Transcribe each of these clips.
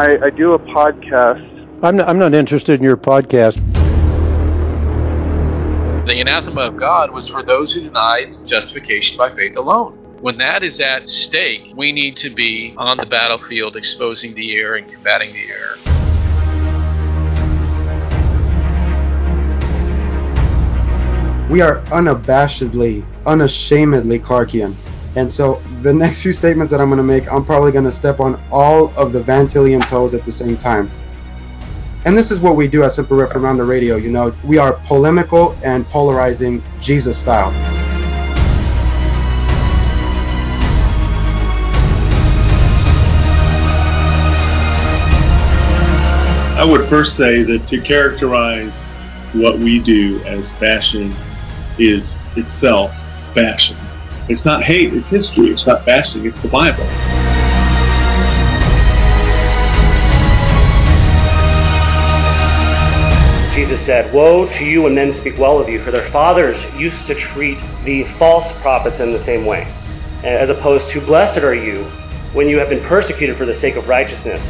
I, I do a podcast. I'm not, I'm not interested in your podcast. The anathema of God was for those who denied justification by faith alone. When that is at stake, we need to be on the battlefield exposing the error and combating the error. We are unabashedly, unashamedly Clarkian. And so the next few statements that I'm going to make, I'm probably going to step on all of the Van Tillian toes at the same time. And this is what we do at Semper Reformanda Radio. You know, we are polemical and polarizing Jesus style. I would first say that to characterize what we do as bashing is itself bashing. It's not hate, it's history. It's not bashing, it's the Bible. Jesus said, Woe to you when men speak well of you, for their fathers used to treat the false prophets in the same way, as opposed to, Blessed are you when you have been persecuted for the sake of righteousness.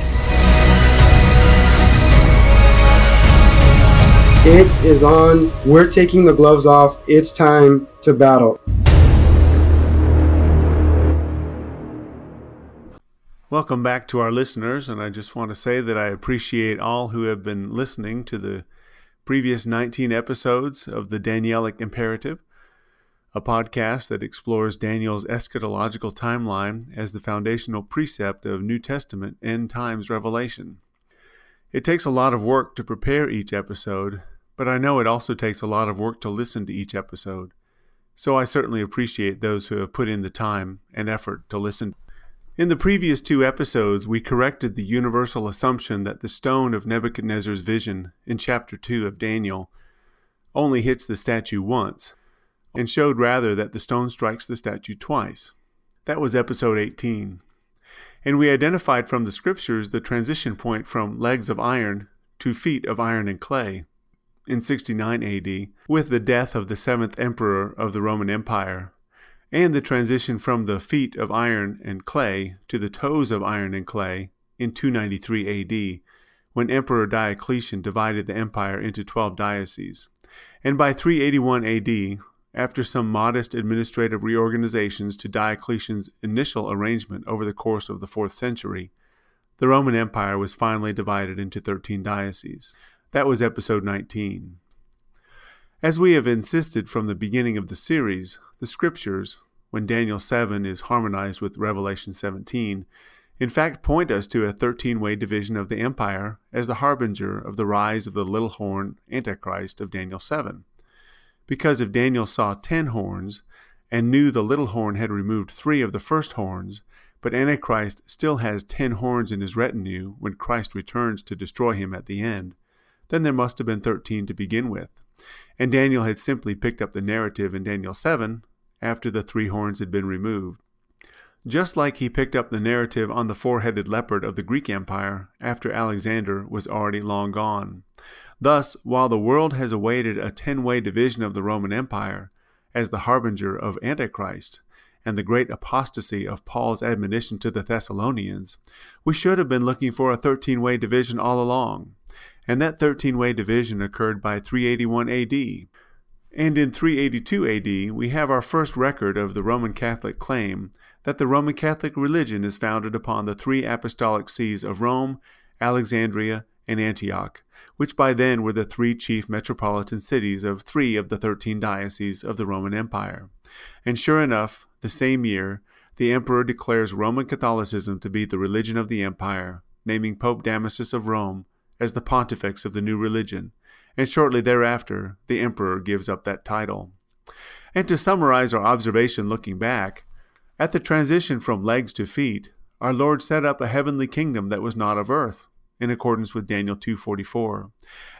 It is on. We're taking the gloves off. It's time to battle. Welcome back to our listeners, and I just want to say that I appreciate all who have been listening to the previous 19 episodes of the Danielic Imperative, a podcast that explores Daniel's eschatological timeline as the foundational precept of New Testament end times revelation. It takes a lot of work to prepare each episode, but I know it also takes a lot of work to listen to each episode. So I certainly appreciate those who have put in the time and effort to listen. In the previous two episodes, we corrected the universal assumption that the stone of Nebuchadnezzar's vision in chapter 2 of Daniel only hits the statue once, and showed rather that the stone strikes the statue twice. That was episode 18 and we identified from the scriptures the transition point from legs of iron to feet of iron and clay in 69 AD with the death of the seventh emperor of the Roman Empire, and the transition from the feet of iron and clay to the toes of iron and clay in 293 AD when Emperor Diocletian divided the empire into 12 dioceses. And by 381 AD, after some modest administrative reorganizations to Diocletian's initial arrangement over the course of the fourth century, the Roman Empire was finally divided into 13 dioceses. That was episode 19. As we have insisted from the beginning of the series, the scriptures, when Daniel 7 is harmonized with Revelation 17, in fact point us to a 13 way division of the empire as the harbinger of the rise of the little horn Antichrist of Daniel 7. Because if Daniel saw ten horns, and knew the little horn had removed three of the first horns, but Antichrist still has ten horns in his retinue when Christ returns to destroy him at the end, then there must have been thirteen to begin with. And Daniel had simply picked up the narrative in Daniel 7 after the three horns had been removed. Just like he picked up the narrative on the four headed leopard of the Greek Empire after Alexander was already long gone. Thus, while the world has awaited a ten way division of the Roman Empire as the harbinger of Antichrist and the great apostasy of Paul's admonition to the Thessalonians, we should have been looking for a 13 way division all along. And that 13 way division occurred by 381 AD. And in 382 AD, we have our first record of the Roman Catholic claim that the Roman Catholic religion is founded upon the three apostolic sees of Rome, Alexandria, and Antioch, which by then were the three chief metropolitan cities of three of the thirteen dioceses of the Roman Empire. And sure enough, the same year, the emperor declares Roman Catholicism to be the religion of the empire, naming Pope Damasus of Rome as the pontifex of the new religion, and shortly thereafter, the emperor gives up that title. And to summarize our observation looking back, at the transition from legs to feet, our Lord set up a heavenly kingdom that was not of earth, in accordance with Daniel 2:44.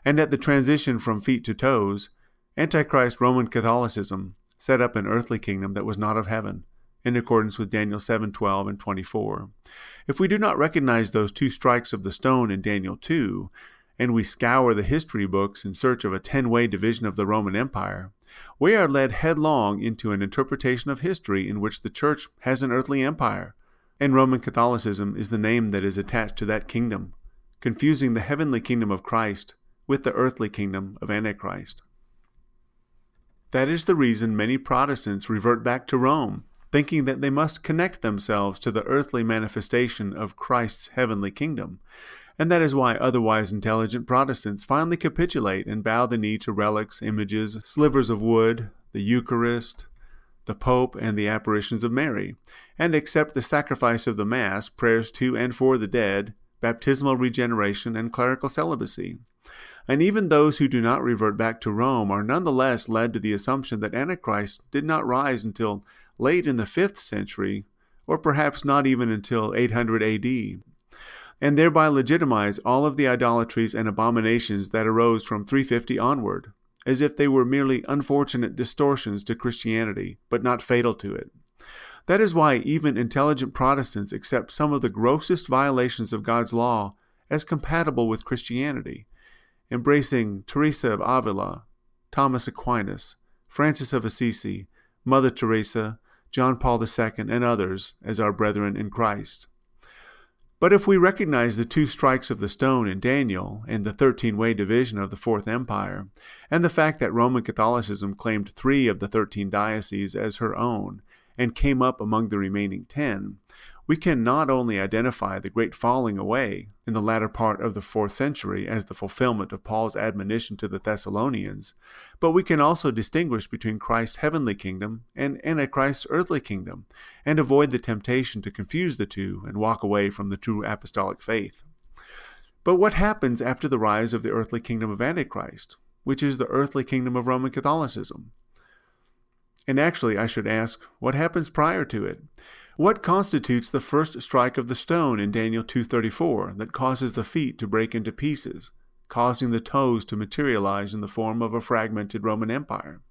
And at the transition from feet to toes, Antichrist Roman Catholicism set up an earthly kingdom that was not of heaven, in accordance with Daniel 7:12 and 24. If we do not recognize those two strikes of the stone in Daniel 2, and we scour the history books in search of a 10-way division of the Roman Empire, we are led headlong into an interpretation of history in which the church has an earthly empire, and Roman Catholicism is the name that is attached to that kingdom confusing the heavenly kingdom of Christ with the earthly kingdom of Antichrist. That is the reason many Protestants revert back to Rome, thinking that they must connect themselves to the earthly manifestation of Christ's heavenly kingdom, and that is why otherwise intelligent Protestants finally capitulate and bow the knee to relics, images, slivers of wood, the Eucharist, the Pope, and the apparitions of Mary, and accept the sacrifice of the Mass, prayers to and for the dead, baptismal regeneration, and clerical celibacy. And even those who do not revert back to Rome are nonetheless led to the assumption that Antichrist did not rise until late in the 5th century, or perhaps not even until 800 AD, and thereby legitimize all of the idolatries and abominations that arose from 350 onward, as if they were merely unfortunate distortions to Christianity, but not fatal to it. That is why even intelligent Protestants accept some of the grossest violations of God's law as compatible with Christianity, embracing Teresa of Avila, Thomas Aquinas, Francis of Assisi, Mother Teresa, John Paul II, and others as our brethren in Christ. But if we recognize the two strikes of the stone in Daniel and the 13 way division of the Fourth Empire, and the fact that Roman Catholicism claimed three of the 13 dioceses as her own and came up among the remaining 10, we can not only identify the great falling away in the latter part of the fourth century as the fulfillment of Paul's admonition to the Thessalonians, but we can also distinguish between Christ's heavenly kingdom and Antichrist's earthly kingdom, and avoid the temptation to confuse the two and walk away from the true apostolic faith. But what happens after the rise of the earthly kingdom of Antichrist, which is the earthly kingdom of Roman Catholicism? And actually, I should ask, what happens prior to it? What constitutes the first strike of the stone in Daniel 2:34 that causes the feet to break into pieces, causing the toes to materialize in the form of a fragmented Roman Empire?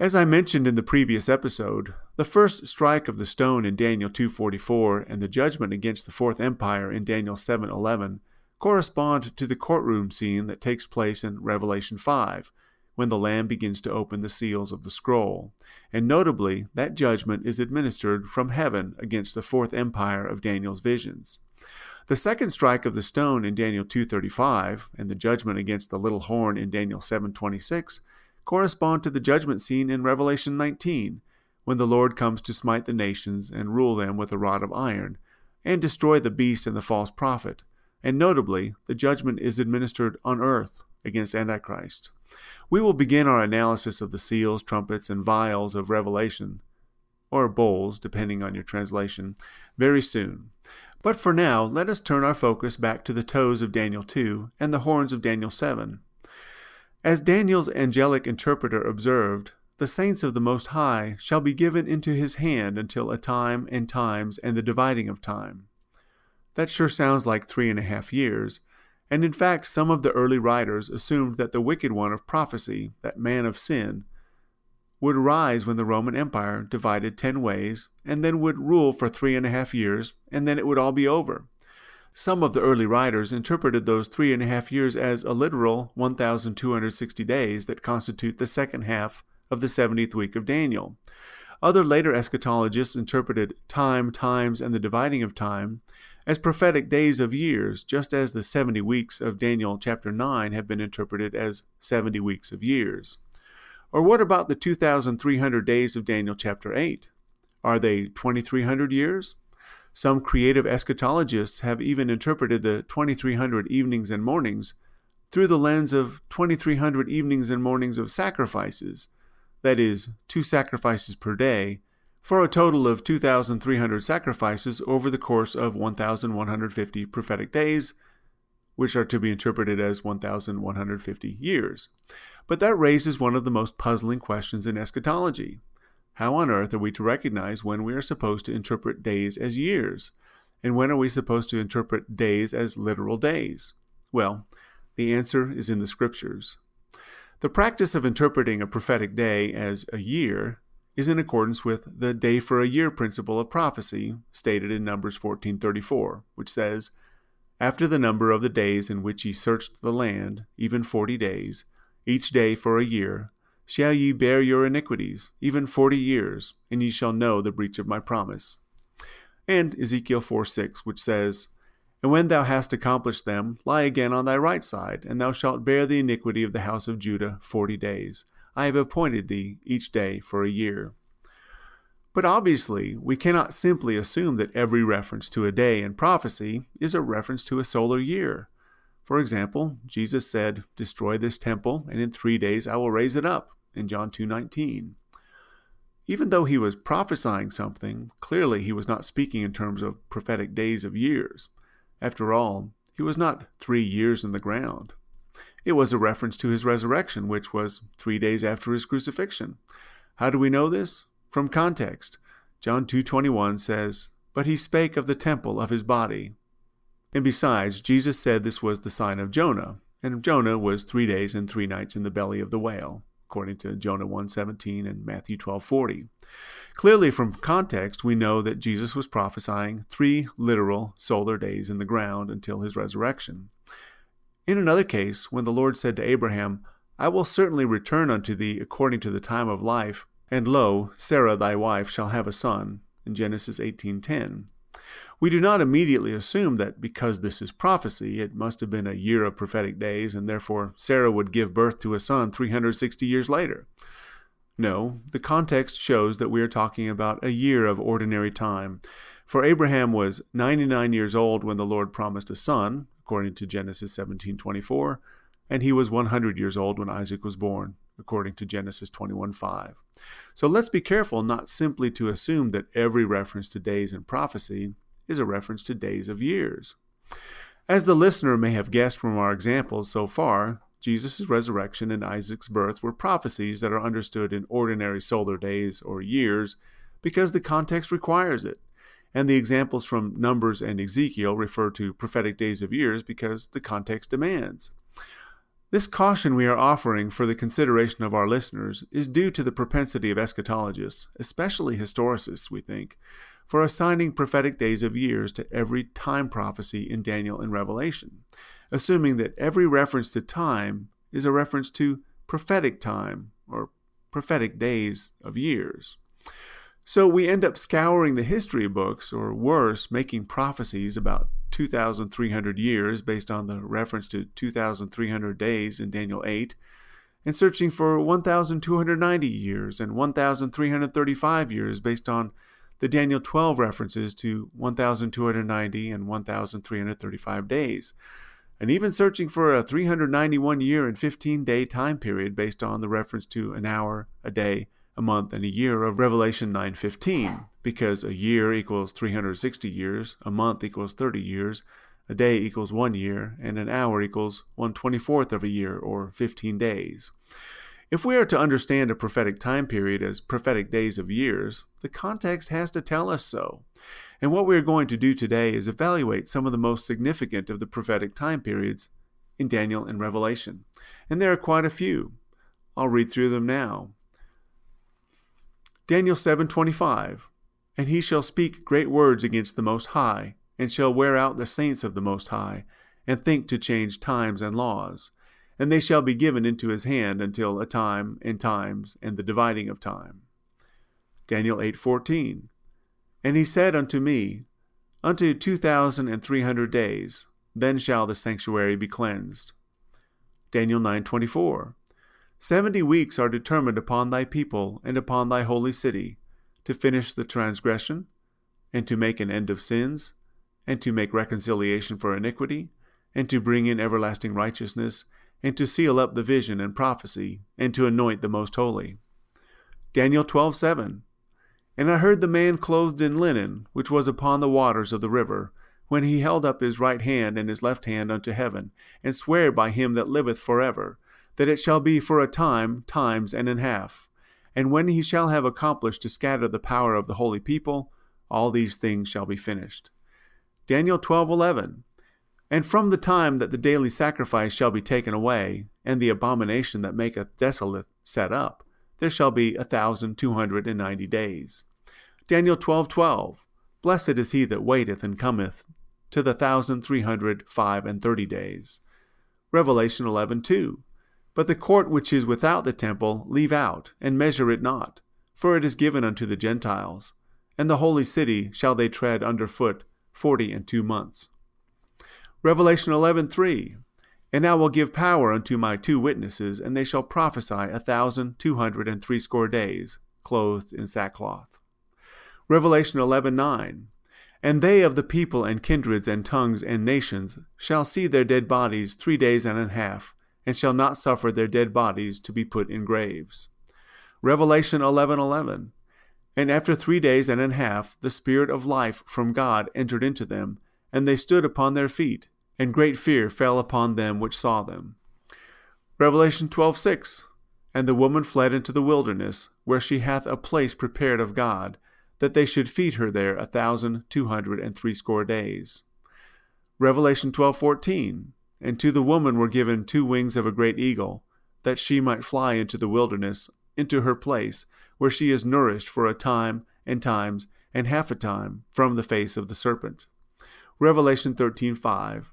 As I mentioned in the previous episode, the first strike of the stone in Daniel 2:44 and the judgment against the Fourth Empire in Daniel 7:11 correspond to the courtroom scene that takes place in Revelation 5 when the Lamb begins to open the seals of the scroll. And notably, that judgment is administered from heaven against the fourth empire of Daniel's visions. The second strike of the stone in Daniel 2:35 and the judgment against the little horn in Daniel 7:26 correspond to the judgment scene in Revelation 19 when the Lord comes to smite the nations and rule them with a rod of iron and destroy the beast and the false prophet. And notably, the judgment is administered on earth against Antichrist. We will begin our analysis of the seals, trumpets, and vials of Revelation, or bowls, depending on your translation, very soon. But for now, let us turn our focus back to the toes of Daniel 2 and the horns of Daniel 7. As Daniel's angelic interpreter observed, the saints of the Most High shall be given into his hand until a time and times and the dividing of time. That sure sounds like three and a half years, and in fact, some of the early writers assumed that the wicked one of prophecy, that man of sin, would rise when the Roman Empire divided ten ways, and then would rule for three and a half years, and then it would all be over. Some of the early writers interpreted those three and a half years as a literal 1,260 days that constitute the second half of the 70th week of Daniel. Other later eschatologists interpreted time, times, and the dividing of time as prophetic days of years, just as the 70 weeks of Daniel chapter 9 have been interpreted as 70 weeks of years. Or what about the 2,300 days of Daniel chapter 8? Are they 2,300 years? Some creative eschatologists have even interpreted the 2,300 evenings and mornings through the lens of 2,300 evenings and mornings of sacrifices, that is, two sacrifices per day, for a total of 2,300 sacrifices over the course of 1,150 prophetic days, which are to be interpreted as 1,150 years. But that raises one of the most puzzling questions in eschatology. How on earth are we to recognize when we are supposed to interpret days as years? And when are we supposed to interpret days as literal days? Well, the answer is in the scriptures. The practice of interpreting a prophetic day as a year is in accordance with the day for a year principle of prophecy stated in Numbers 14:34, which says, "After the number of the days in which ye searched the land, even 40 days, each day for a year, shall ye bear your iniquities, even 40 years, and ye shall know the breach of my promise." And Ezekiel 4:6, which says, And when thou hast accomplished them, lie again on thy right side, and thou shalt bear the iniquity of the house of Judah forty days. I have appointed thee each day for a year. But obviously, we cannot simply assume that every reference to a day in prophecy is a reference to a solar year. For example, Jesus said, "Destroy this temple, and in 3 days I will raise it up." in John 2:19. Even though he was prophesying something, clearly he was not speaking in terms of prophetic days of years. After all, he was not 3 years in the ground. It was a reference to his resurrection, which was 3 days after his crucifixion. How do we know this? From context. John 2:21 says, "But he spake of the temple of his body." And besides, Jesus said this was the sign of Jonah, and Jonah was 3 days and 3 nights in the belly of the whale, according to Jonah 1:17 and Matthew 12:40. Clearly from context, we know that Jesus was prophesying 3 literal solar days in the ground until his resurrection. In another case, when the Lord said to Abraham, I will certainly return unto thee according to the time of life, and lo, Sarah thy wife shall have a son, in Genesis 18:10. We do not immediately assume that because this is prophecy, it must have been a year of prophetic days, and therefore Sarah would give birth to a son 360 years later. No, the context shows that we are talking about a year of ordinary time. For Abraham was 99 years old when the Lord promised a son, according to Genesis 17:24, and he was 100 years old when Isaac was born, according to Genesis 21:5. So let's be careful not simply to assume that every reference to days in prophecy is a reference to days of years. As the listener may have guessed from our examples so far, Jesus' resurrection and Isaac's birth were prophecies that are understood in ordinary solar days or years because the context requires it. And the examples from Numbers and Ezekiel refer to prophetic days of years because the context demands. This caution we are offering for the consideration of our listeners is due to the propensity of eschatologists, especially historicists, we think, for assigning prophetic days of years to every time prophecy in Daniel and Revelation, assuming that every reference to time is a reference to prophetic time or prophetic days of years. So we end up scouring the history books, or worse, making prophecies about 2,300 years based on the reference to 2,300 days in Daniel 8, and searching for 1,290 years and 1,335 years based on the Daniel 12 references to 1,290 and 1,335 days, and even searching for a 391 year and 15 day time period based on the reference to an hour, a day, a month and a year of Revelation 9:15 because a year equals 360 years, a month equals 30 years, a day equals 1 year, and an hour equals 1/24th of a year or 15 days. If we are to understand a prophetic time period as prophetic days of years, the context has to tell us so. And what we are going to do today is evaluate some of the most significant of the prophetic time periods in Daniel and Revelation. And there are quite a few. I'll read through them now. Daniel 7:25 And he shall speak great words against the most high and shall wear out the saints of the most high and think to change times and laws and they shall be given into his hand until a time and times and the dividing of time. Daniel 8:14 And he said unto me unto 2300 days then shall the sanctuary be cleansed. Daniel 9:24 Seventy weeks are determined upon thy people and upon thy holy city, to finish the transgression, and to make an end of sins, and to make reconciliation for iniquity, and to bring in everlasting righteousness, and to seal up the vision and prophecy, and to anoint the most holy. Daniel 12:7 And I heard the man clothed in linen, which was upon the waters of the river, when he held up his right hand and his left hand unto heaven, and sware by him that liveth for ever, that it shall be for a time, times, and an half. And when he shall have accomplished to scatter the power of the holy people, all these things shall be finished. Daniel 12:11 And from the time that the daily sacrifice shall be taken away, and the abomination that maketh desolate set up, there shall be a thousand two hundred and ninety days. Daniel 12:12 Blessed is he that waiteth and cometh to the thousand three hundred five and thirty days. Revelation 11:2 but the court which is without the temple leave out, and measure it not, for it is given unto the Gentiles. And the holy city shall they tread under foot forty and two months. Revelation 11:3 And I will give power unto my two witnesses, and they shall prophesy a thousand two hundred and threescore days, clothed in sackcloth. Revelation 11:9 And they of the people and kindreds and tongues and nations shall see their dead bodies three days and a half, and shall not suffer their dead bodies to be put in graves. Revelation 11:11 And after 3 days and a half the spirit of life from God entered into them and they stood upon their feet and great fear fell upon them which saw them. Revelation 12:6 And the woman fled into the wilderness where she hath a place prepared of God that they should feed her there a thousand two hundred and threescore days. Revelation 12:14 and to the woman were given two wings of a great eagle, that she might fly into the wilderness, into her place, where she is nourished for a time and times and half a time from the face of the serpent. Revelation 13:5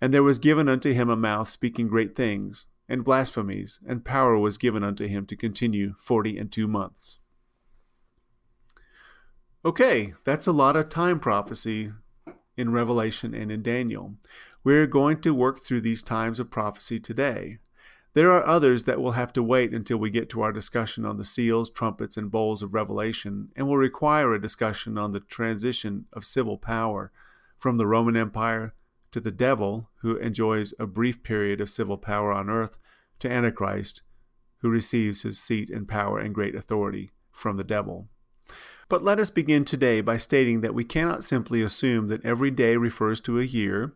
And there was given unto him a mouth speaking great things, and blasphemies, and power was given unto him to continue forty and two months. Okay, that's a lot of time prophecy in Revelation and in Daniel. We're going to work through these times of prophecy today. There are others that will have to wait until we get to our discussion on the seals, trumpets, and bowls of Revelation, and will require a discussion on the transition of civil power from the Roman Empire to the devil, who enjoys a brief period of civil power on earth, to Antichrist, who receives his seat and power and great authority from the devil. But let us begin today by stating that we cannot simply assume that every day refers to a year,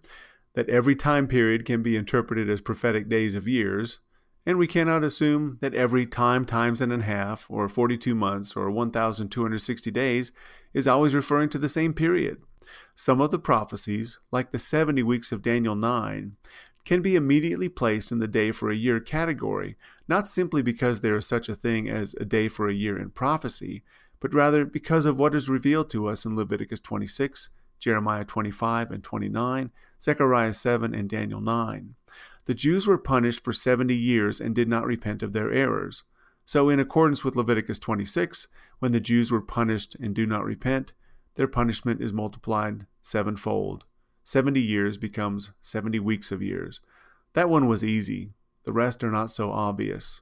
that every time period can be interpreted as prophetic days of years, and we cannot assume that every time times and a half, or 42 months, or 1,260 days is always referring to the same period. Some of the prophecies, like the 70 weeks of Daniel 9, can be immediately placed in the day for a year category, not simply because there is such a thing as a day for a year in prophecy, but rather because of what is revealed to us in Leviticus 26, Jeremiah 25 and 29, Zechariah 7, and Daniel 9. The Jews were punished for 70 years and did not repent of their errors. So, in accordance with Leviticus 26, when the Jews were punished and do not repent, their punishment is multiplied sevenfold. 70 years becomes 70 weeks of years. That one was easy. The rest are not so obvious.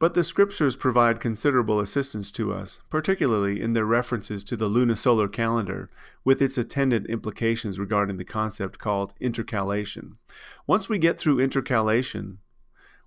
But the scriptures provide considerable assistance to us, particularly in their references to the lunisolar calendar, with its attendant implications regarding the concept called intercalation. Once we get through intercalation,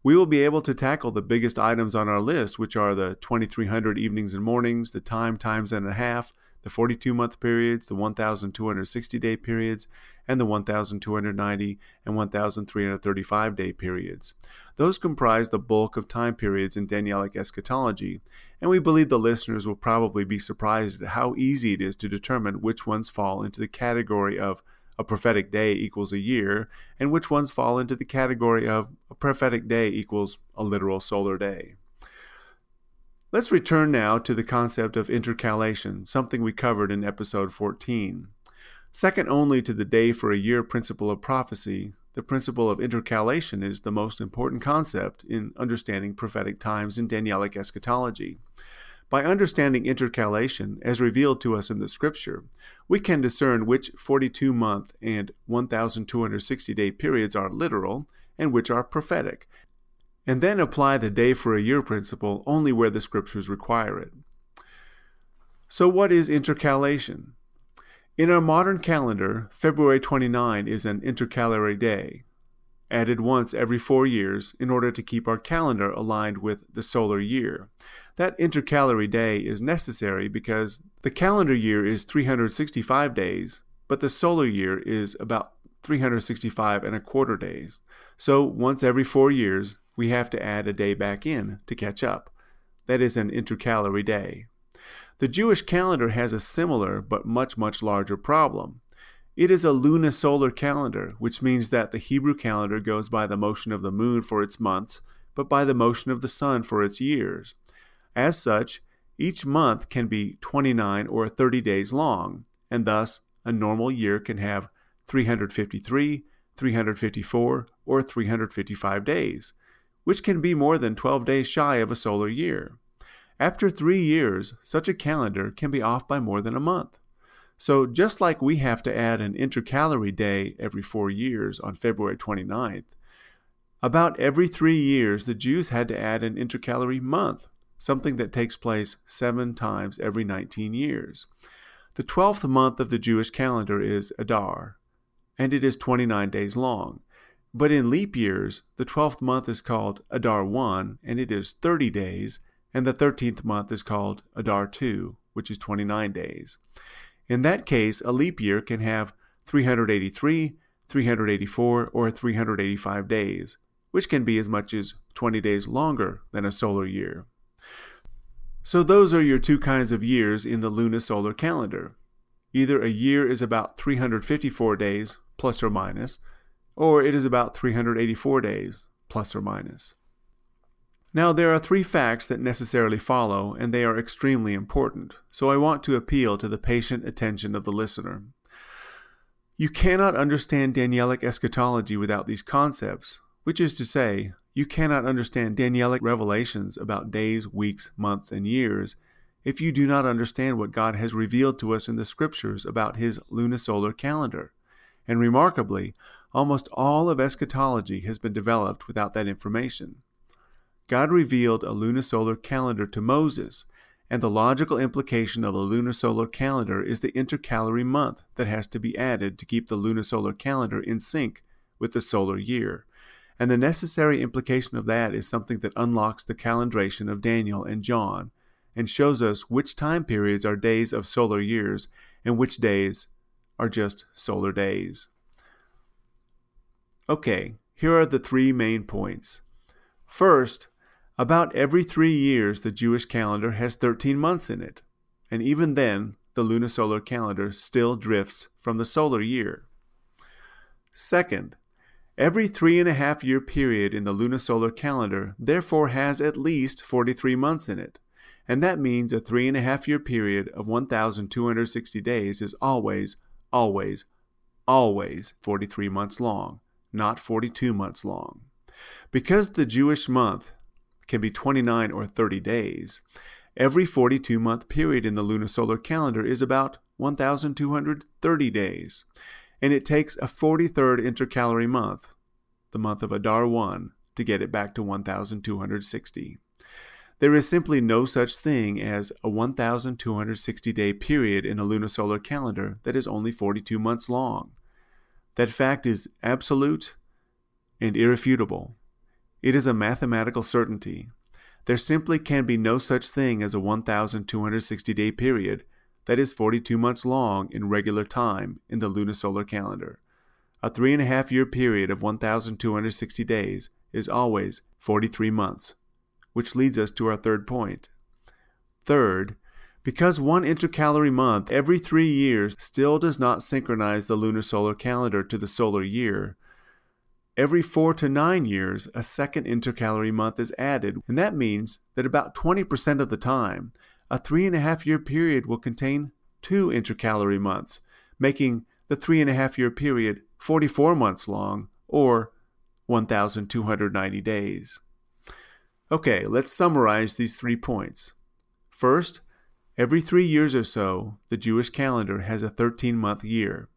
we will be able to tackle the biggest items on our list, which are the 2300 evenings and mornings, the time times and a half, the 42 month periods, the 1260 day periods, and the 1290 and 1335 day periods. Those comprise the bulk of time periods in Danielic eschatology, and we believe the listeners will probably be surprised at how easy it is to determine which ones fall into the category of a prophetic day equals a year, and which ones fall into the category of a prophetic day equals a literal solar day. Let's return now to the concept of intercalation, something we covered in episode 14. Second only to the day for a year principle of prophecy, the principle of intercalation is the most important concept in understanding prophetic times in Danielic eschatology. By understanding intercalation, as revealed to us in the Scripture, we can discern which 42 month and 1260 day periods are literal and which are prophetic, and then apply the day for a year principle only where the scriptures require it. So, what is intercalation? In our modern calendar, February 29 is an intercalary day, added once every four years in order to keep our calendar aligned with the solar year. That intercalary day is necessary because the calendar year is 365 days, but the solar year is about 365 and a quarter days. So once every four years, we have to add a day back in to catch up. That is an intercalary day. The Jewish calendar has a similar but much, much larger problem. It is a lunisolar calendar, which means that the Hebrew calendar goes by the motion of the moon for its months, but by the motion of the sun for its years. As such, each month can be 29 or 30 days long, and thus a normal year can have 353, 354, or 355 days which can be more than 12 days shy of a solar year. After three years, such a calendar can be off by more than a month. So, just like we have to add an intercalary day every four years on February 29th, about every three years the Jews had to add an intercalary month, something that takes place seven times every 19 years. The 12th month of the Jewish calendar is Adar, and it is 29 days long. But in leap years, the 12th month is called Adar 1, and it is 30 days, and the 13th month is called Adar 2, which is 29 days. In that case, a leap year can have 383, 384, or 385 days, which can be as much as 20 days longer than a solar year. So, those are your two kinds of years in the lunisolar calendar. Either a year is about 354 days, plus or minus, or it is about 384 days, plus or minus. Now, there are three facts that necessarily follow, and they are extremely important, so I want to appeal to the patient attention of the listener. You cannot understand Danielic eschatology without these concepts, which is to say, you cannot understand Danielic revelations about days, weeks, months, and years if you do not understand what God has revealed to us in the Scriptures about His lunisolar calendar. And remarkably, almost all of eschatology has been developed without that information. God revealed a lunisolar calendar to Moses, and the logical implication of a lunisolar calendar is the intercalary month that has to be added to keep the lunisolar calendar in sync with the solar year. And the necessary implication of that is something that unlocks the calendration of Daniel and John and shows us which time periods are days of solar years and which days are just solar days. Okay, here are the three main points. First, about every three years, the Jewish calendar has 13 months in it, and even then, the lunisolar calendar still drifts from the solar year. Second, every three and a half year period in the lunisolar calendar therefore has at least 43 months in it, and that means a three and a half year period of 1,260 days is always, always, always 43 months long, not 42 months long. Because the Jewish month can be 29 or 30 days. Every 42 month period in the lunisolar calendar is about 1,230 days, and it takes a 43rd intercalary month, the month of Adar 1, to get it back to 1,260. There is simply no such thing as a 1,260 day period in a lunisolar calendar that is only 42 months long. That fact is absolute and irrefutable. It is a mathematical certainty. There simply can be no such thing as a 1,260 day period that is 42 months long in regular time in the lunisolar calendar. A three and a half year period of 1,260 days is always 43 months, which leads us to our third point. Third, because one intercalary month every three years still does not synchronize the lunar solar calendar to the solar year, Every four to nine years, a second intercalary month is added, and that means that about 20% of the time, a three and a half year period will contain two intercalary months, making the three and a half year period 44 months long, or 1,290 days. Okay, let's summarize these three points. First, every three years or so, the Jewish calendar has a 13 month year.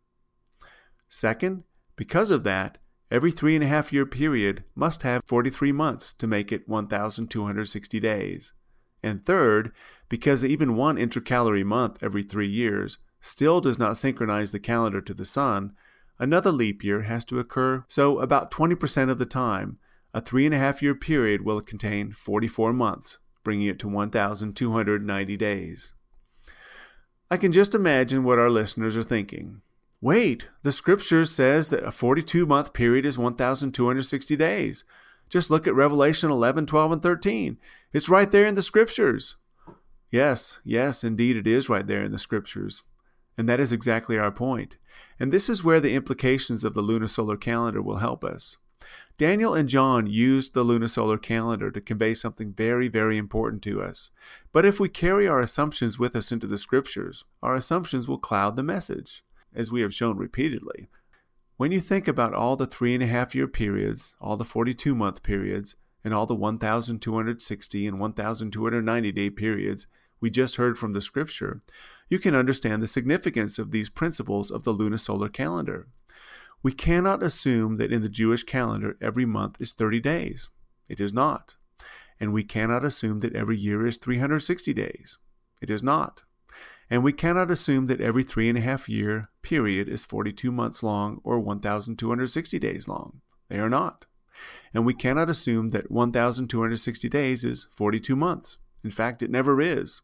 Second, because of that, Every three and a half year period must have 43 months to make it 1,260 days. And third, because even one intercalary month every three years still does not synchronize the calendar to the sun, another leap year has to occur, so about 20% of the time, a three and a half year period will contain 44 months, bringing it to 1,290 days. I can just imagine what our listeners are thinking. Wait, the scripture says that a 42 month period is 1,260 days. Just look at Revelation 11, 12, and 13. It's right there in the scriptures. Yes, yes, indeed, it is right there in the scriptures. And that is exactly our point. And this is where the implications of the lunisolar calendar will help us. Daniel and John used the lunisolar calendar to convey something very, very important to us. But if we carry our assumptions with us into the scriptures, our assumptions will cloud the message as we have shown repeatedly. When you think about all the three and a half year periods, all the 42 month periods, and all the 1,260 and 1,290 day periods we just heard from the scripture, you can understand the significance of these principles of the lunisolar calendar. We cannot assume that in the Jewish calendar every month is 30 days. It is not. And we cannot assume that every year is 360 days. It is not. And we cannot assume that every three and a half year period is 42 months long or 1,260 days long. They are not. And we cannot assume that 1,260 days is 42 months. In fact, it never is.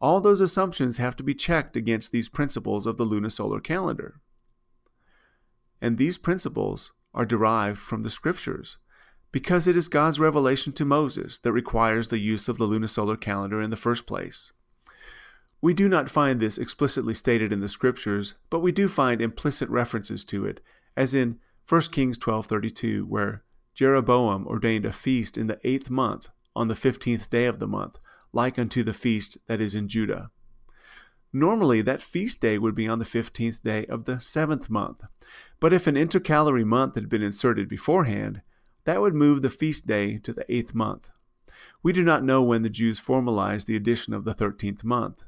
All those assumptions have to be checked against these principles of the lunisolar calendar. And these principles are derived from the scriptures, because it is God's revelation to Moses that requires the use of the lunisolar calendar in the first place. We do not find this explicitly stated in the scriptures, but we do find implicit references to it, as in 1 Kings 12:32, where Jeroboam ordained a feast in the eighth month, on the fifteenth day of the month, like unto the feast that is in Judah. Normally, that feast day would be on the fifteenth day of the seventh month, but if an intercalary month had been inserted beforehand, that would move the feast day to the eighth month. We do not know when the Jews formalized the addition of the thirteenth month.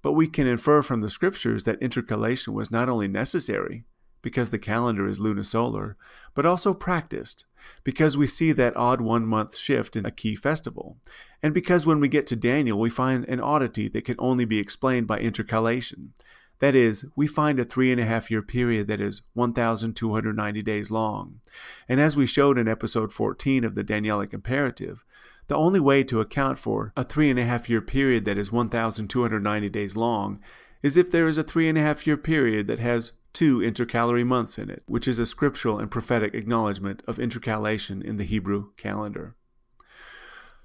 But we can infer from the scriptures that intercalation was not only necessary, because the calendar is lunisolar, but also practiced, because we see that odd one month shift in a key festival, and because when we get to Daniel, we find an oddity that can only be explained by intercalation. That is, we find a three and a half year period that is 1,290 days long. And as we showed in episode 14 of the Danielic Imperative, the only way to account for a three and a half year period that is 1,290 days long is if there is a three and a half year period that has two intercalary months in it, which is a scriptural and prophetic acknowledgement of intercalation in the Hebrew calendar.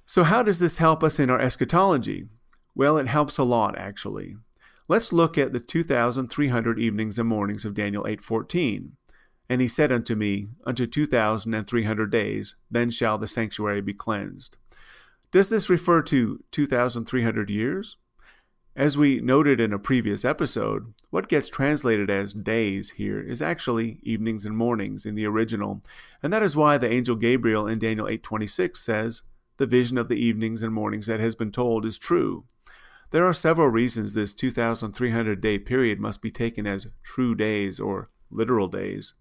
So, how does this help us in our eschatology? Well, it helps a lot, actually. Let's look at the 2,300 evenings and mornings of Daniel 8:14. And he said unto me, Unto 2,300 days, then shall the sanctuary be cleansed. Does this refer to 2,300 years? As we noted in a previous episode, what gets translated as days here is actually evenings and mornings in the original, and that is why the angel Gabriel in Daniel 8:26 says, "The vision of the evenings and mornings that has been told is true." There are several reasons this 2300 day period must be taken as true days or literal days,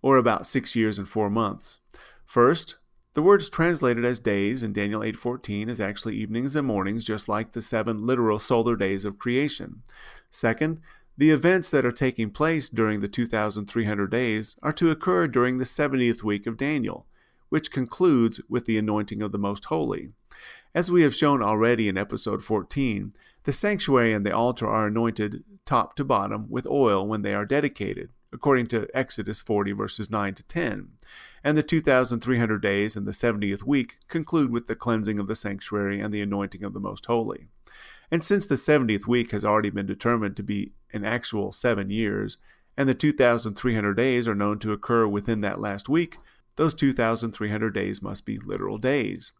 or about 6 years and 4 months. First, the words translated as days in Daniel 8:14 is actually evenings and mornings just like the 7 literal solar days of creation. Second, the events that are taking place during the 2300 days are to occur during the 70th week of Daniel, which concludes with the anointing of the most holy. As we have shown already in episode 14, the sanctuary and the altar are anointed top to bottom with oil when they are dedicated according to Exodus 40, verses 9 to 10. And the 2,300 days and the 70th week conclude with the cleansing of the sanctuary and the anointing of the Most Holy. And since the 70th week has already been determined to be an actual seven years, and the 2,300 days are known to occur within that last week, those 2,300 days must be literal days.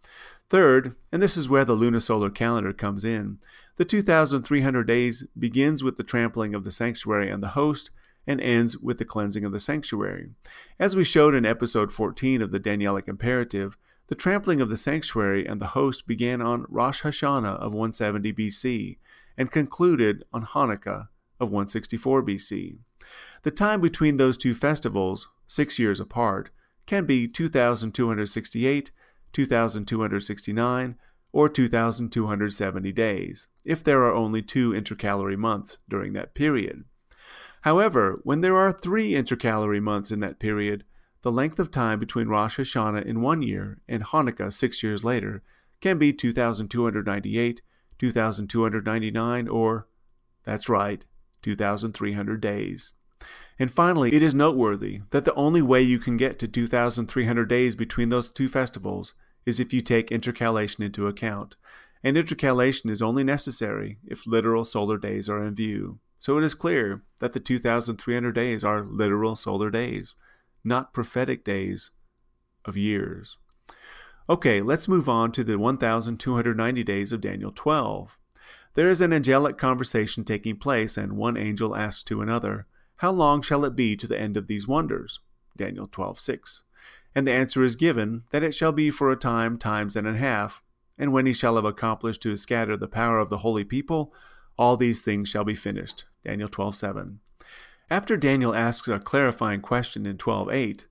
Third, and this is where the lunisolar calendar comes in, the 2,300 days begins with the trampling of the sanctuary and the host, and ends with the cleansing of the sanctuary. As we showed in episode 14 of the Danielic Imperative, the trampling of the sanctuary and the host began on Rosh Hashanah of 170 BC and concluded on Hanukkah of 164 BC. The time between those two festivals, six years apart, can be 2268, 2269, or 2270 days, if there are only two intercalary months during that period. However, when there are three intercalary months in that period, the length of time between Rosh Hashanah in one year and Hanukkah six years later can be 2,298, 2,299, or, that's right, 2,300 days. And finally, it is noteworthy that the only way you can get to 2,300 days between those two festivals is if you take intercalation into account, and intercalation is only necessary if literal solar days are in view. So it is clear that the 2,300 days are literal solar days, not prophetic days of years. Okay, let's move on to the 1,290 days of Daniel 12. There is an angelic conversation taking place, and one angel asks to another, How long shall it be to the end of these wonders? Daniel 12:6. And the answer is given that it shall be for a time, times and a half, And when he shall have accomplished to scatter the power of the holy people, all these things shall be finished. Daniel 12:7. After Daniel asks a clarifying question in 12:8,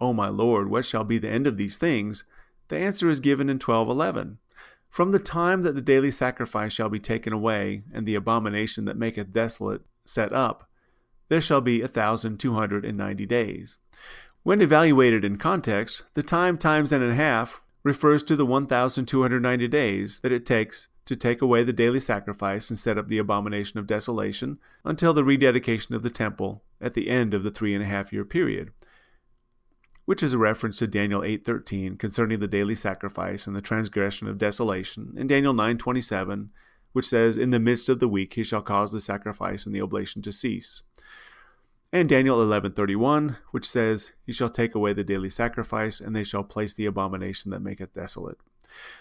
O my Lord, what shall be the end of these things? The answer is given in 12:11. From the time that the daily sacrifice shall be taken away, and the abomination that maketh desolate set up, there shall be a thousand two hundred and ninety days. When evaluated in context, the time times and a half refers to the 1,290 days that it takes to take away the daily sacrifice and set up the abomination of desolation until the rededication of the temple at the end of the three and a half year period, which is a reference to Daniel 8:13 concerning the daily sacrifice and the transgression of desolation, and Daniel 9:27, which says, "In the midst of the week he shall cause the sacrifice and the oblation to cease." And Daniel 11:31, which says, "He shall take away the daily sacrifice, and they shall place the abomination that maketh desolate."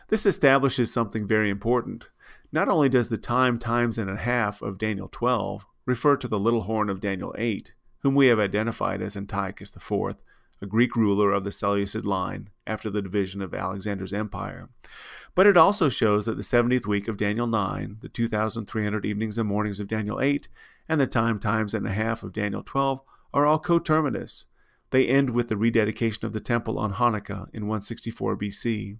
This establishes something very important. Not only does the time times and a half of Daniel 12 refer to the little horn of Daniel 8, whom we have identified as Antiochus IV, a Greek ruler of the Seleucid line after the division of Alexander's empire, but it also shows that the 70th week of Daniel 9, the 2,300 evenings and mornings of Daniel 8, and the time times and a half of Daniel 12 are all coterminous. They end with the rededication of the temple on Hanukkah in 164 BC.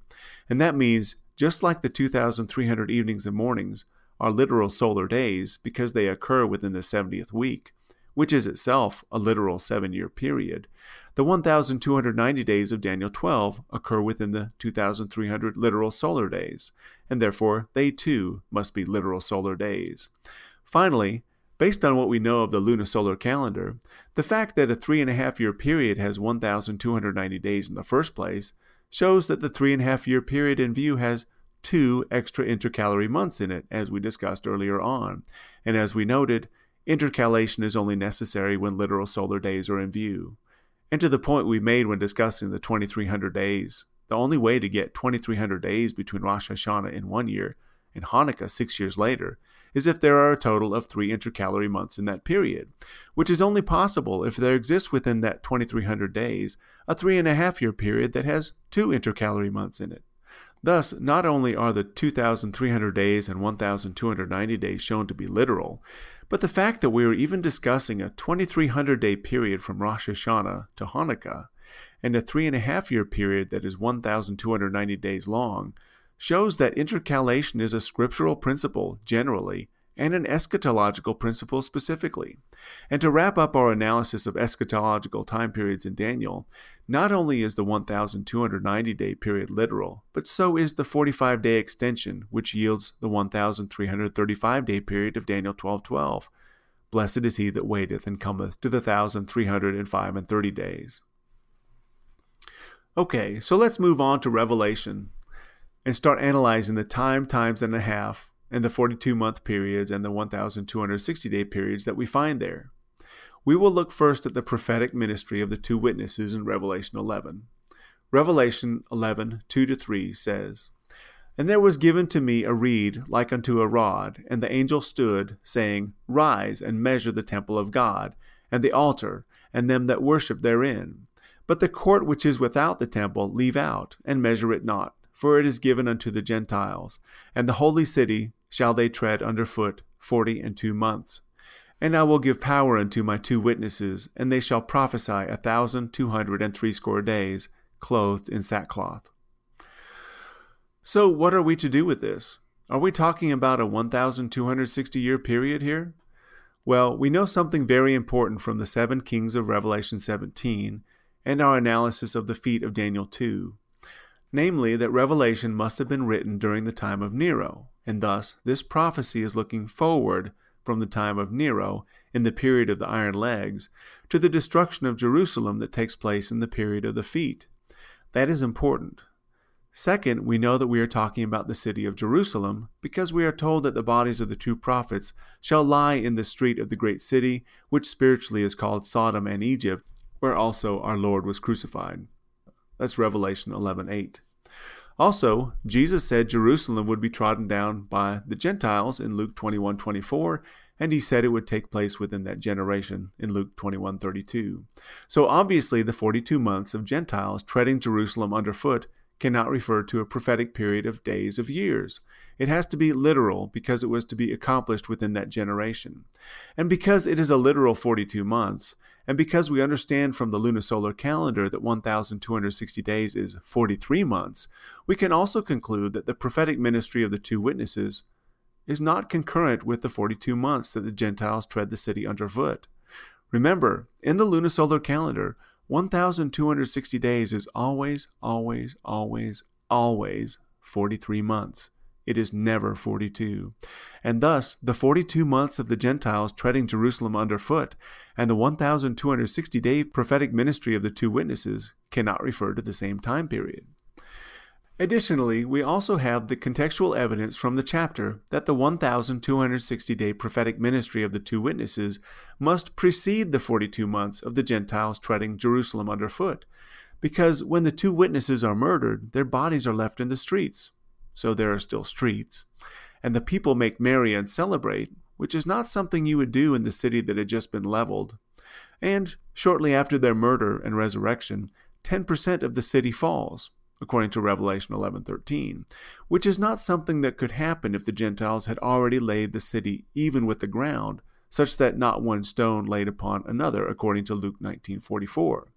And that means, just like the 2,300 evenings and mornings are literal solar days because they occur within the 70th week, which is itself a literal seven year period, the 1,290 days of Daniel 12 occur within the 2,300 literal solar days, and therefore they too must be literal solar days. Finally, Based on what we know of the lunisolar calendar, the fact that a three and a half year period has 1,290 days in the first place shows that the three and a half year period in view has two extra intercalary months in it, as we discussed earlier on. And as we noted, intercalation is only necessary when literal solar days are in view. And to the point we made when discussing the 2300 days, the only way to get 2300 days between Rosh Hashanah in one year and Hanukkah six years later is if there are a total of three intercalary months in that period, which is only possible if there exists within that 2300 days a three and a half year period that has two intercalary months in it. Thus, not only are the 2,300 days and 1,290 days shown to be literal, but the fact that we are even discussing a 2,300 day period from Rosh Hashanah to Hanukkah and a three and a half year period that is 1,290 days long shows that intercalation is a scriptural principle generally and an eschatological principle specifically. And to wrap up our analysis of eschatological time periods in Daniel, not only is the 1290 day period literal, but so is the 45 day extension, which yields the 1335 day period of Daniel 12:12. Blessed is he that waiteth and cometh to the 1305 and 30 days. Okay, so let's move on to Revelation and start analyzing the time, times and a half, and the 42 month periods and the 1260 day periods that we find there. We will look first at the prophetic ministry of the two witnesses in Revelation 11. Revelation 11, 2 to 3 says, And there was given to me a reed like unto a rod, and the angel stood, saying, Rise and measure the temple of God, and the altar, and them that worship therein. But the court which is without the temple leave out, and measure it not for it is given unto the Gentiles, and the holy city shall they tread under foot forty and two months. And I will give power unto my two witnesses, and they shall prophesy a thousand two hundred and threescore days, clothed in sackcloth. So, what are we to do with this? Are we talking about a 1,260 year period here? Well, we know something very important from the seven kings of Revelation 17 and our analysis of the feet of Daniel 2 namely, that Revelation must have been written during the time of Nero, and thus this prophecy is looking forward from the time of Nero, in the period of the iron legs, to the destruction of Jerusalem that takes place in the period of the feet. That is important. Second, we know that we are talking about the city of Jerusalem because we are told that the bodies of the two prophets shall lie in the street of the great city, which spiritually is called Sodom and Egypt, where also our Lord was crucified. That's Revelation 11:8. Also, Jesus said Jerusalem would be trodden down by the Gentiles in Luke 21:24, and he said it would take place within that generation in Luke 21:32. So obviously the 42 months of Gentiles treading Jerusalem underfoot cannot refer to a prophetic period of days of years. It has to be literal because it was to be accomplished within that generation. And because it is a literal 42 months, and because we understand from the lunisolar calendar that 1,260 days is 43 months, we can also conclude that the prophetic ministry of the two witnesses is not concurrent with the 42 months that the Gentiles tread the city underfoot. Remember, in the lunisolar calendar, 1,260 days is always, always, always, always 43 months. It is never 42. And thus, the 42 months of the Gentiles treading Jerusalem underfoot and the 1,260 day prophetic ministry of the two witnesses cannot refer to the same time period. Additionally, we also have the contextual evidence from the chapter that the 1,260 day prophetic ministry of the two witnesses must precede the 42 months of the Gentiles treading Jerusalem underfoot, because when the two witnesses are murdered, their bodies are left in the streets. So there are still streets. And the people make merry and celebrate, which is not something you would do in the city that had just been leveled. And shortly after their murder and resurrection, 10% of the city falls according to Revelation 11:13, which is not something that could happen if the Gentiles had already laid the city even with the ground, such that not one stone laid upon another, according to Luke 19:44.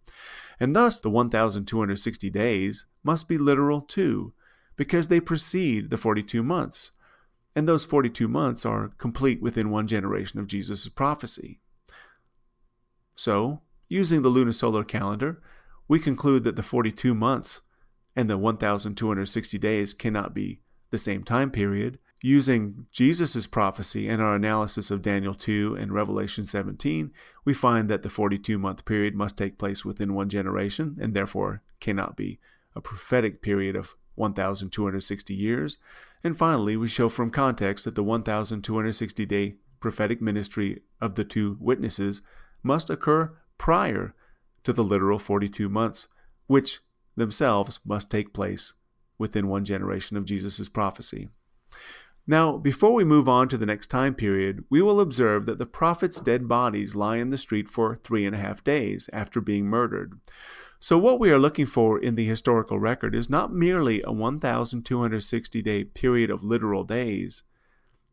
And thus the 1260 days must be literal too, because they precede the 42 months. And those 42 months are complete within one generation of Jesus' prophecy. So, using the lunisolar calendar, we conclude that the 42 months and the 1260 days cannot be the same time period. Using Jesus' prophecy and our analysis of Daniel 2 and Revelation 17, we find that the 42 month period must take place within one generation and therefore cannot be a prophetic period of 1,260 years. And finally, we show from context that the 1,260 day prophetic ministry of the two witnesses must occur prior to the literal 42 months, which themselves must take place within one generation of Jesus' prophecy. Now, before we move on to the next time period, we will observe that the prophets' dead bodies lie in the street for three and a half days after being murdered. So, what we are looking for in the historical record is not merely a 1,260 day period of literal days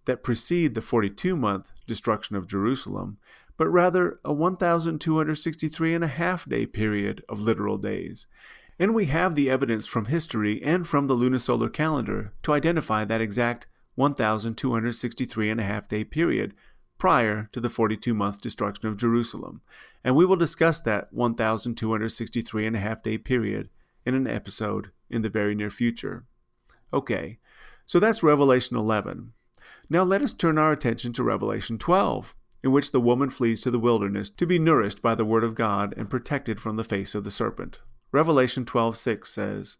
that precede the 42 month destruction of Jerusalem, but rather a 1,263 and a half day period of literal days. And we have the evidence from history and from the lunisolar calendar to identify that exact 1,263 and a half day period prior to the 42 month destruction of Jerusalem. And we will discuss that 1,263 and a half day period in an episode in the very near future. Okay, so that's Revelation 11. Now let us turn our attention to Revelation 12, in which the woman flees to the wilderness to be nourished by the word of God and protected from the face of the serpent. Revelation 12:6 says,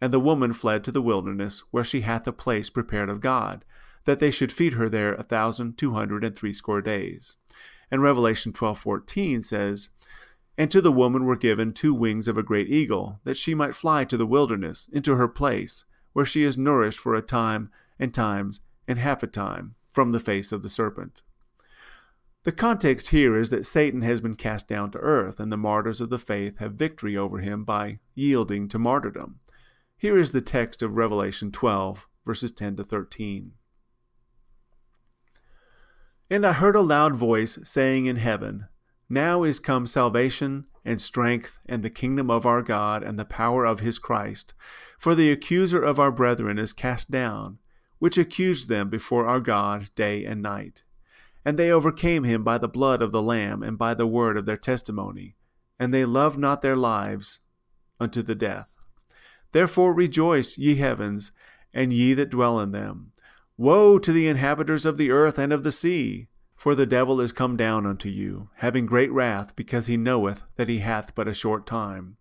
And the woman fled to the wilderness, where she hath a place prepared of God, that they should feed her there a thousand two hundred and threescore days. And Revelation 12:14 says, And to the woman were given two wings of a great eagle, that she might fly to the wilderness, into her place, where she is nourished for a time and times and half a time from the face of the serpent. The context here is that Satan has been cast down to earth, and the martyrs of the faith have victory over him by yielding to martyrdom. Here is the text of Revelation 12, verses 10 to 13. And I heard a loud voice saying in heaven, Now is come salvation and strength and the kingdom of our God and the power of his Christ. For the accuser of our brethren is cast down, which accused them before our God day and night. And they overcame him by the blood of the Lamb and by the word of their testimony, and they loved not their lives unto the death. Therefore rejoice, ye heavens, and ye that dwell in them. Woe to the inhabitants of the earth and of the sea! For the devil is come down unto you, having great wrath, because he knoweth that he hath but a short time.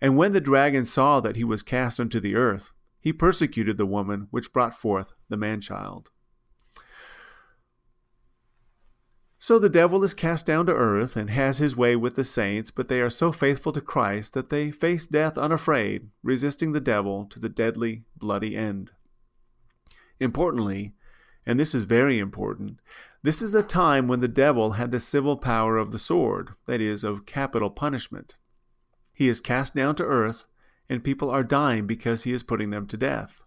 And when the dragon saw that he was cast unto the earth, he persecuted the woman which brought forth the man child. So the devil is cast down to earth and has his way with the saints, but they are so faithful to Christ that they face death unafraid, resisting the devil to the deadly, bloody end. Importantly, and this is very important, this is a time when the devil had the civil power of the sword, that is, of capital punishment. He is cast down to earth, and people are dying because he is putting them to death.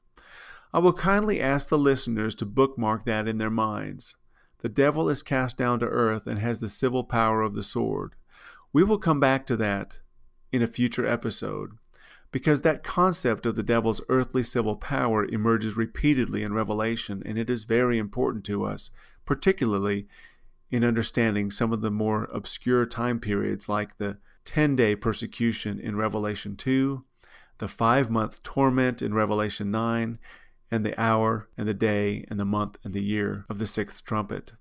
I will kindly ask the listeners to bookmark that in their minds. The devil is cast down to earth and has the civil power of the sword. We will come back to that in a future episode because that concept of the devil's earthly civil power emerges repeatedly in Revelation, and it is very important to us, particularly in understanding some of the more obscure time periods like the 10 day persecution in Revelation 2, the five month torment in Revelation 9, and the hour and the day and the month and the year of the sixth trumpet.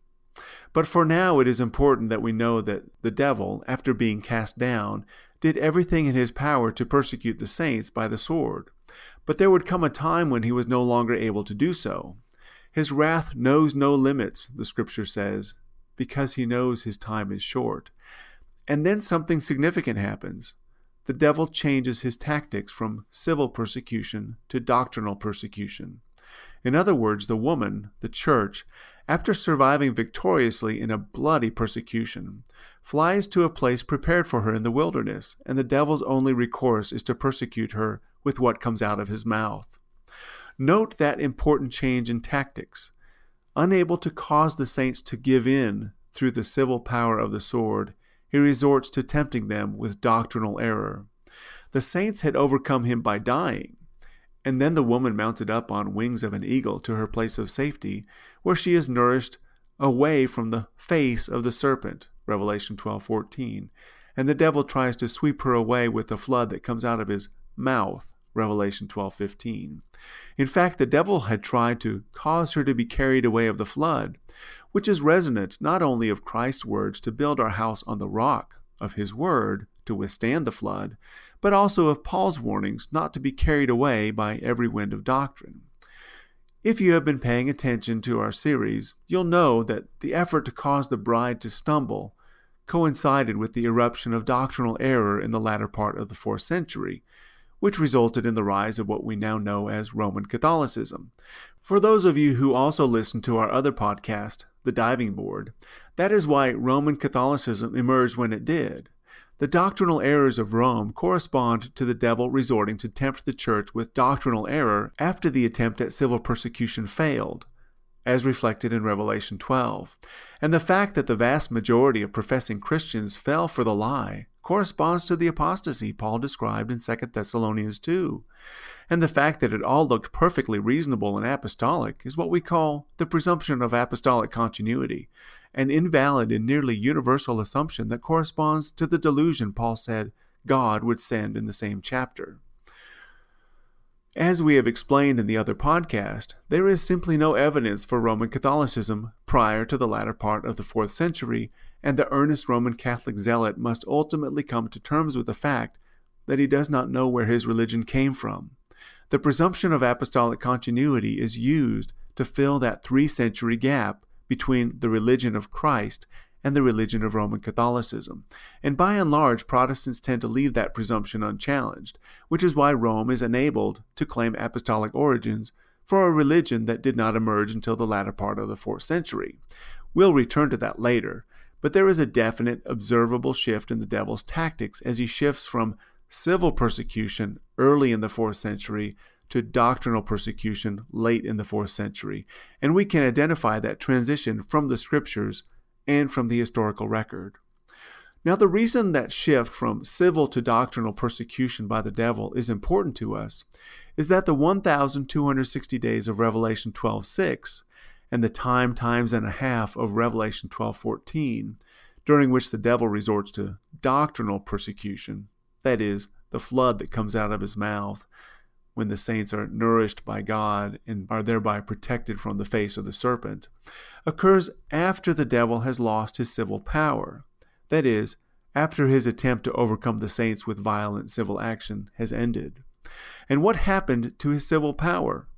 But for now, it is important that we know that the devil, after being cast down, did everything in his power to persecute the saints by the sword. But there would come a time when he was no longer able to do so. His wrath knows no limits, the scripture says, because he knows his time is short. And then something significant happens. The devil changes his tactics from civil persecution to doctrinal persecution. In other words, the woman, the church, after surviving victoriously in a bloody persecution, flies to a place prepared for her in the wilderness, and the devil's only recourse is to persecute her with what comes out of his mouth. Note that important change in tactics. Unable to cause the saints to give in through the civil power of the sword, he resorts to tempting them with doctrinal error. The saints had overcome him by dying, and then the woman mounted up on wings of an eagle to her place of safety, where she is nourished away from the face of the serpent, Revelation 12:14, and the devil tries to sweep her away with the flood that comes out of his mouth, Revelation 12:15. In fact, the devil had tried to cause her to be carried away of the flood, which is resonant not only of Christ's words to build our house on the rock of his word to withstand the flood, but also of Paul's warnings not to be carried away by every wind of doctrine. If you have been paying attention to our series, you'll know that the effort to cause the bride to stumble coincided with the eruption of doctrinal error in the latter part of the fourth century, which resulted in the rise of what we now know as Roman Catholicism. For those of you who also listen to our other podcast, The Diving Board, that is why Roman Catholicism emerged when it did. The doctrinal errors of Rome correspond to the devil resorting to tempt the church with doctrinal error after the attempt at civil persecution failed, as reflected in Revelation 12. And the fact that the vast majority of professing Christians fell for the lie corresponds to the apostasy Paul described in 2 Thessalonians 2. And the fact that it all looked perfectly reasonable and apostolic is what we call the presumption of apostolic continuity, an invalid and nearly universal assumption that corresponds to the delusion Paul said God would send in the same chapter. As we have explained in the other podcast, there is simply no evidence for Roman Catholicism prior to the latter part of the fourth century, and the earnest Roman Catholic zealot must ultimately come to terms with the fact that he does not know where his religion came from. The presumption of apostolic continuity is used to fill that three century gap between the religion of Christ and the religion of Roman Catholicism. And by and large, Protestants tend to leave that presumption unchallenged, which is why Rome is enabled to claim apostolic origins for a religion that did not emerge until the latter part of the fourth century. We'll return to that later, but there is a definite, observable shift in the devil's tactics as he shifts from civil persecution early in the fourth century to doctrinal persecution late in the fourth century, and we can identify that transition from the scriptures and from the historical record. Now, the reason that shift from civil to doctrinal persecution by the devil is important to us is that the 1,260 days of Revelation 12:6 and the time times and a half of Revelation 12:14, during which the devil resorts to doctrinal persecution, that is, the flood that comes out of his mouth, when the saints are nourished by God and are thereby protected from the face of the serpent, occurs after the devil has lost his civil power. That is, after his attempt to overcome the saints with violent civil action has ended. And what happened to his civil power?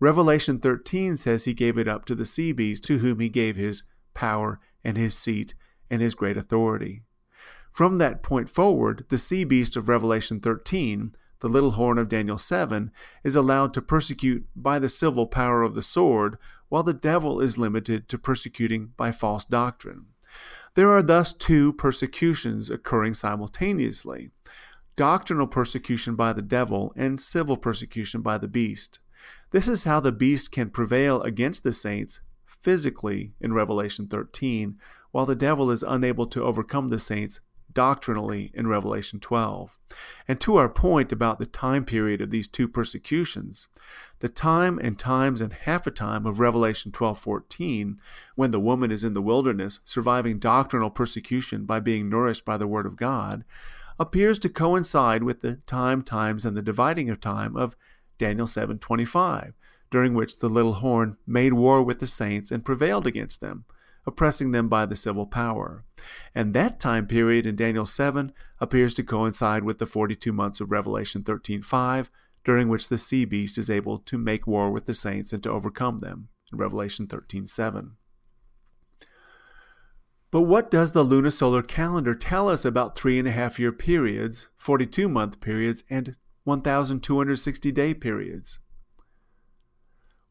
Revelation 13 says he gave it up to the sea beast, to whom he gave his power and his seat and his great authority. From that point forward, the sea beast of Revelation 13 the little horn of Daniel 7, is allowed to persecute by the civil power of the sword, while the devil is limited to persecuting by false doctrine. There are thus two persecutions occurring simultaneously doctrinal persecution by the devil, and civil persecution by the beast. This is how the beast can prevail against the saints physically in Revelation 13, while the devil is unable to overcome the saints doctrinally in Revelation 12. And to our point about the time period of these two persecutions, the time and times and half a time of Revelation 12:14, when the woman is in the wilderness surviving doctrinal persecution by being nourished by the word of God, appears to coincide with the time, times, and the dividing of time of Daniel 7:25, during which the little horn made war with the saints and prevailed against them, oppressing them by the civil power. And that time period in Daniel 7 appears to coincide with the 42 months of Revelation 13:5, during which the sea beast is able to make war with the saints and to overcome them in Revelation 13:7. But what does the lunisolar calendar tell us about three and a half year periods, 42 month periods, and 1,260 day periods?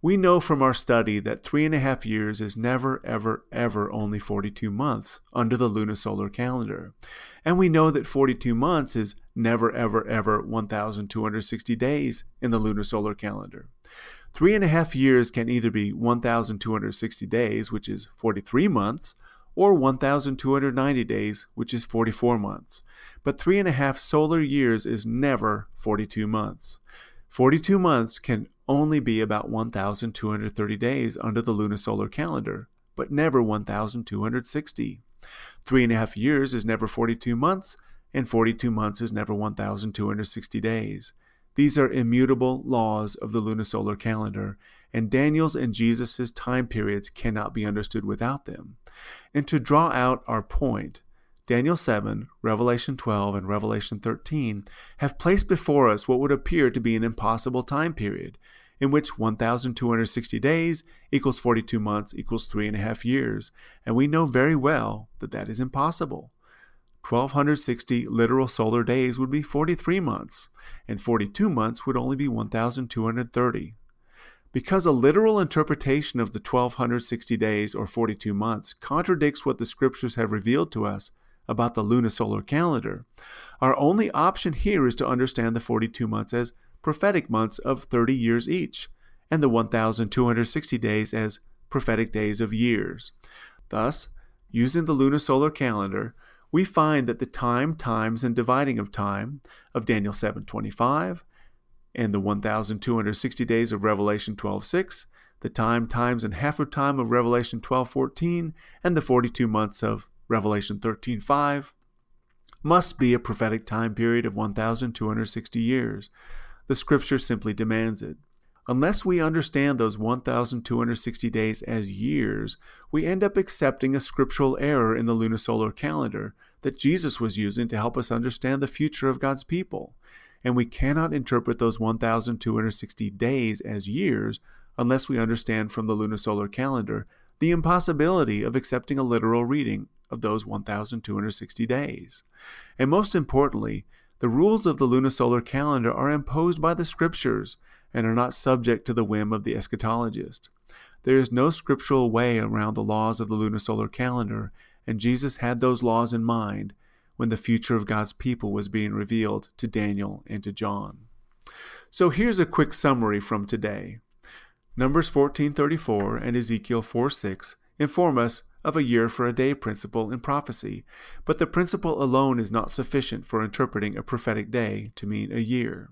We know from our study that three and a half years is never, ever, ever only 42 months under the lunisolar calendar. And we know that 42 months is never, ever, ever 1,260 days in the lunisolar calendar. Three and a half years can either be 1,260 days, which is 43 months, or 1,290 days, which is 44 months. But three and a half solar years is never 42 months. 42 months can only be about 1,230 days under the lunisolar calendar, but never 1,260. Three and a half years is never 42 months, and 42 months is never 1,260 days. These are immutable laws of the lunisolar calendar, and Daniel's and Jesus' time periods cannot be understood without them. And to draw out our point, Daniel 7, Revelation 12, and Revelation 13 have placed before us what would appear to be an impossible time period, in which 1,260 days equals 42 months equals three and a half years, and we know very well that that is impossible. 1260 literal solar days would be 43 months, and 42 months would only be 1230. Because a literal interpretation of the 1260 days or 42 months contradicts what the scriptures have revealed to us about the lunisolar calendar, our only option here is to understand the 42 months as prophetic months of 30 years each, and the 1260 days as prophetic days of years. Thus, using the lunisolar calendar, we find that the time, times, and dividing of time of Daniel 7:25 and the 1260 days of Revelation 12:6, the time, times, and half of time of Revelation 12:14, and the 42 months of Revelation 13:5 must be a prophetic time period of 1260 years. The scripture simply demands it. Unless we understand those 1,260 days as years, we end up accepting a scriptural error in the lunisolar calendar that Jesus was using to help us understand the future of God's people. And we cannot interpret those 1,260 days as years unless we understand from the lunisolar calendar the impossibility of accepting a literal reading of those 1,260 days. And most importantly, the rules of the lunisolar calendar are imposed by the scriptures and are not subject to the whim of the eschatologist. There is no scriptural way around the laws of the lunisolar calendar, and Jesus had those laws in mind when the future of God's people was being revealed to Daniel and to John. So here's a quick summary from today. Numbers 14:34 and Ezekiel 4:6 inform us of a year for a day principle in prophecy, but the principle alone is not sufficient for interpreting a prophetic day to mean a year.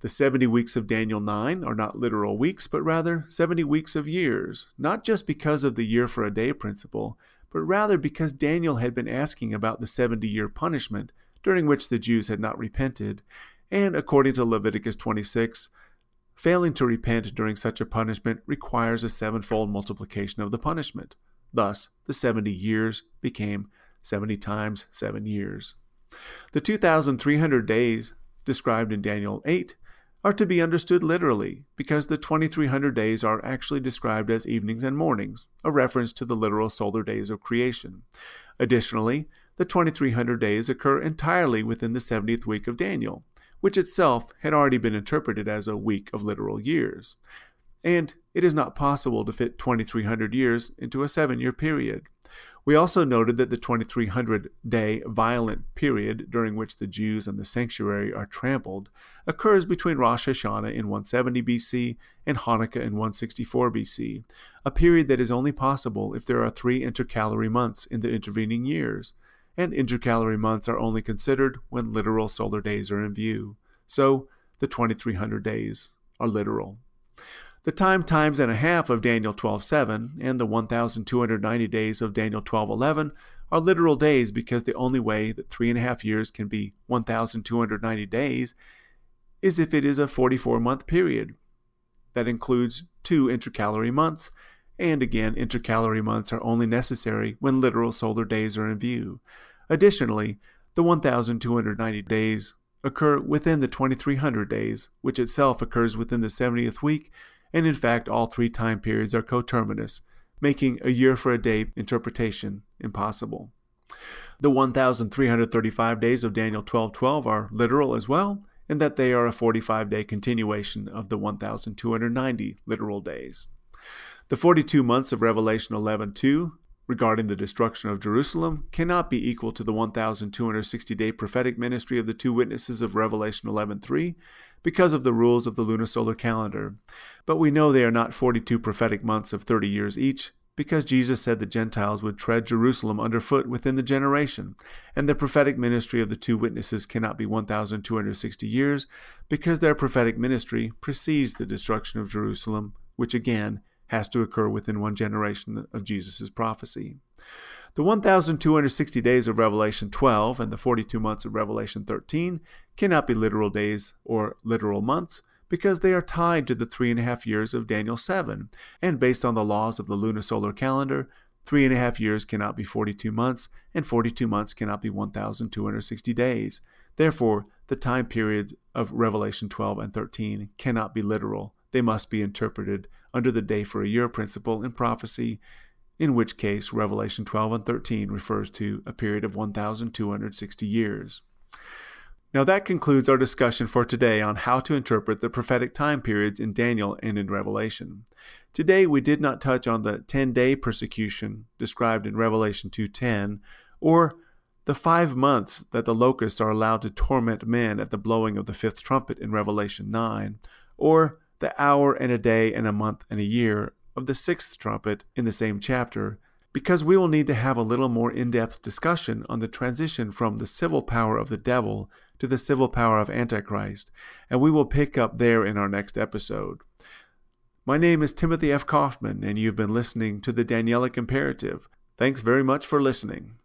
The 70 weeks of Daniel 9 are not literal weeks, but rather 70 weeks of years, not just because of the year for a day principle, but rather because Daniel had been asking about the 70 year punishment during which the Jews had not repented, and according to Leviticus 26, failing to repent during such a punishment requires a sevenfold multiplication of the punishment. Thus, the 70 years became 70 times 7 years. The 2,300 days described in Daniel 8 are to be understood literally because the 2300 days are actually described as evenings and mornings, a reference to the literal solar days of creation. Additionally, the 2300 days occur entirely within the 70th week of Daniel, which itself had already been interpreted as a week of literal years. And it is not possible to fit 2300 years into a seven year period. We also noted that the 2300 day violent period during which the Jews and the sanctuary are trampled occurs between Rosh Hashanah in 170 BC and Hanukkah in 164 BC, a period that is only possible if there are three intercalary months in the intervening years, and intercalary months are only considered when literal solar days are in view. So, the 2300 days are literal. The time times and a half of Daniel 12:7 and the 1290 days of Daniel 12:11 are literal days because the only way that three and a half years can be 1290 days is if it is a 44 month period. That includes two intercalary months, and again, intercalary months are only necessary when literal solar days are in view. Additionally, the 1290 days occur within the 2300 days, which itself occurs within the 70th week and in fact, all three time periods are coterminous, making a year for a day interpretation impossible. The 1,335 days of Daniel 12:12 are literal as well, in that they are a 45 day continuation of the 1,290 literal days. The 42 months of Revelation 11:2 regarding the destruction of Jerusalem cannot be equal to the 1260 day prophetic ministry of the two witnesses of Revelation 11:3 because of the rules of the lunisolar calendar. But we know they are not 42 prophetic months of 30 years each because Jesus said the Gentiles would tread Jerusalem underfoot within the generation, and the prophetic ministry of the two witnesses cannot be 1260 years because their prophetic ministry precedes the destruction of Jerusalem, which again has to occur within one generation of Jesus' prophecy. The 1,260 days of Revelation 12 and the 42 months of Revelation 13 cannot be literal days or literal months because they are tied to the three and a half years of Daniel 7, and based on the laws of the lunisolar calendar, three and a half years cannot be 42 months, and 42 months cannot be 1,260 days. Therefore, the time periods of Revelation 12 and 13 cannot be literal. They must be interpreted under the day for a year principle in prophecy, in which case Revelation 12 and 13 refers to a period of 1,260 years. Now, that concludes our discussion for today on how to interpret the prophetic time periods in Daniel and in Revelation. Today, we did not touch on the 10 day persecution described in Revelation 2.10 or the five months that the locusts are allowed to torment men at the blowing of the fifth trumpet in Revelation 9, or the hour and a day and a month and a year of the sixth trumpet in the same chapter, because we will need to have a little more in depth discussion on the transition from the civil power of the devil to the civil power of Antichrist, and we will pick up there in our next episode. My name is Timothy F. Kauffman, and you've been listening to the Danielic Imperative. Thanks very much for listening.